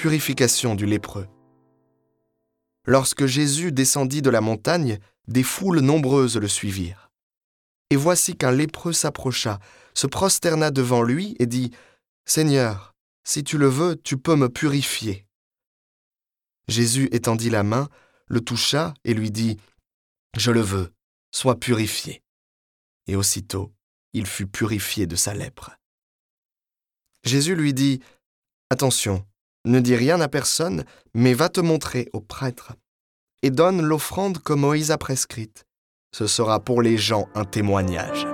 purification du lépreux. Lorsque Jésus descendit de la montagne, des foules nombreuses le suivirent. Et voici qu'un lépreux s'approcha, se prosterna devant lui et dit, Seigneur, si tu le veux, tu peux me purifier. Jésus étendit la main, le toucha et lui dit, Je le veux, sois purifié. Et aussitôt, il fut purifié de sa lèpre. Jésus lui dit, Attention, ne dis rien à personne, mais va te montrer au prêtre, et donne l'offrande que Moïse a prescrite. Ce sera pour les gens un témoignage.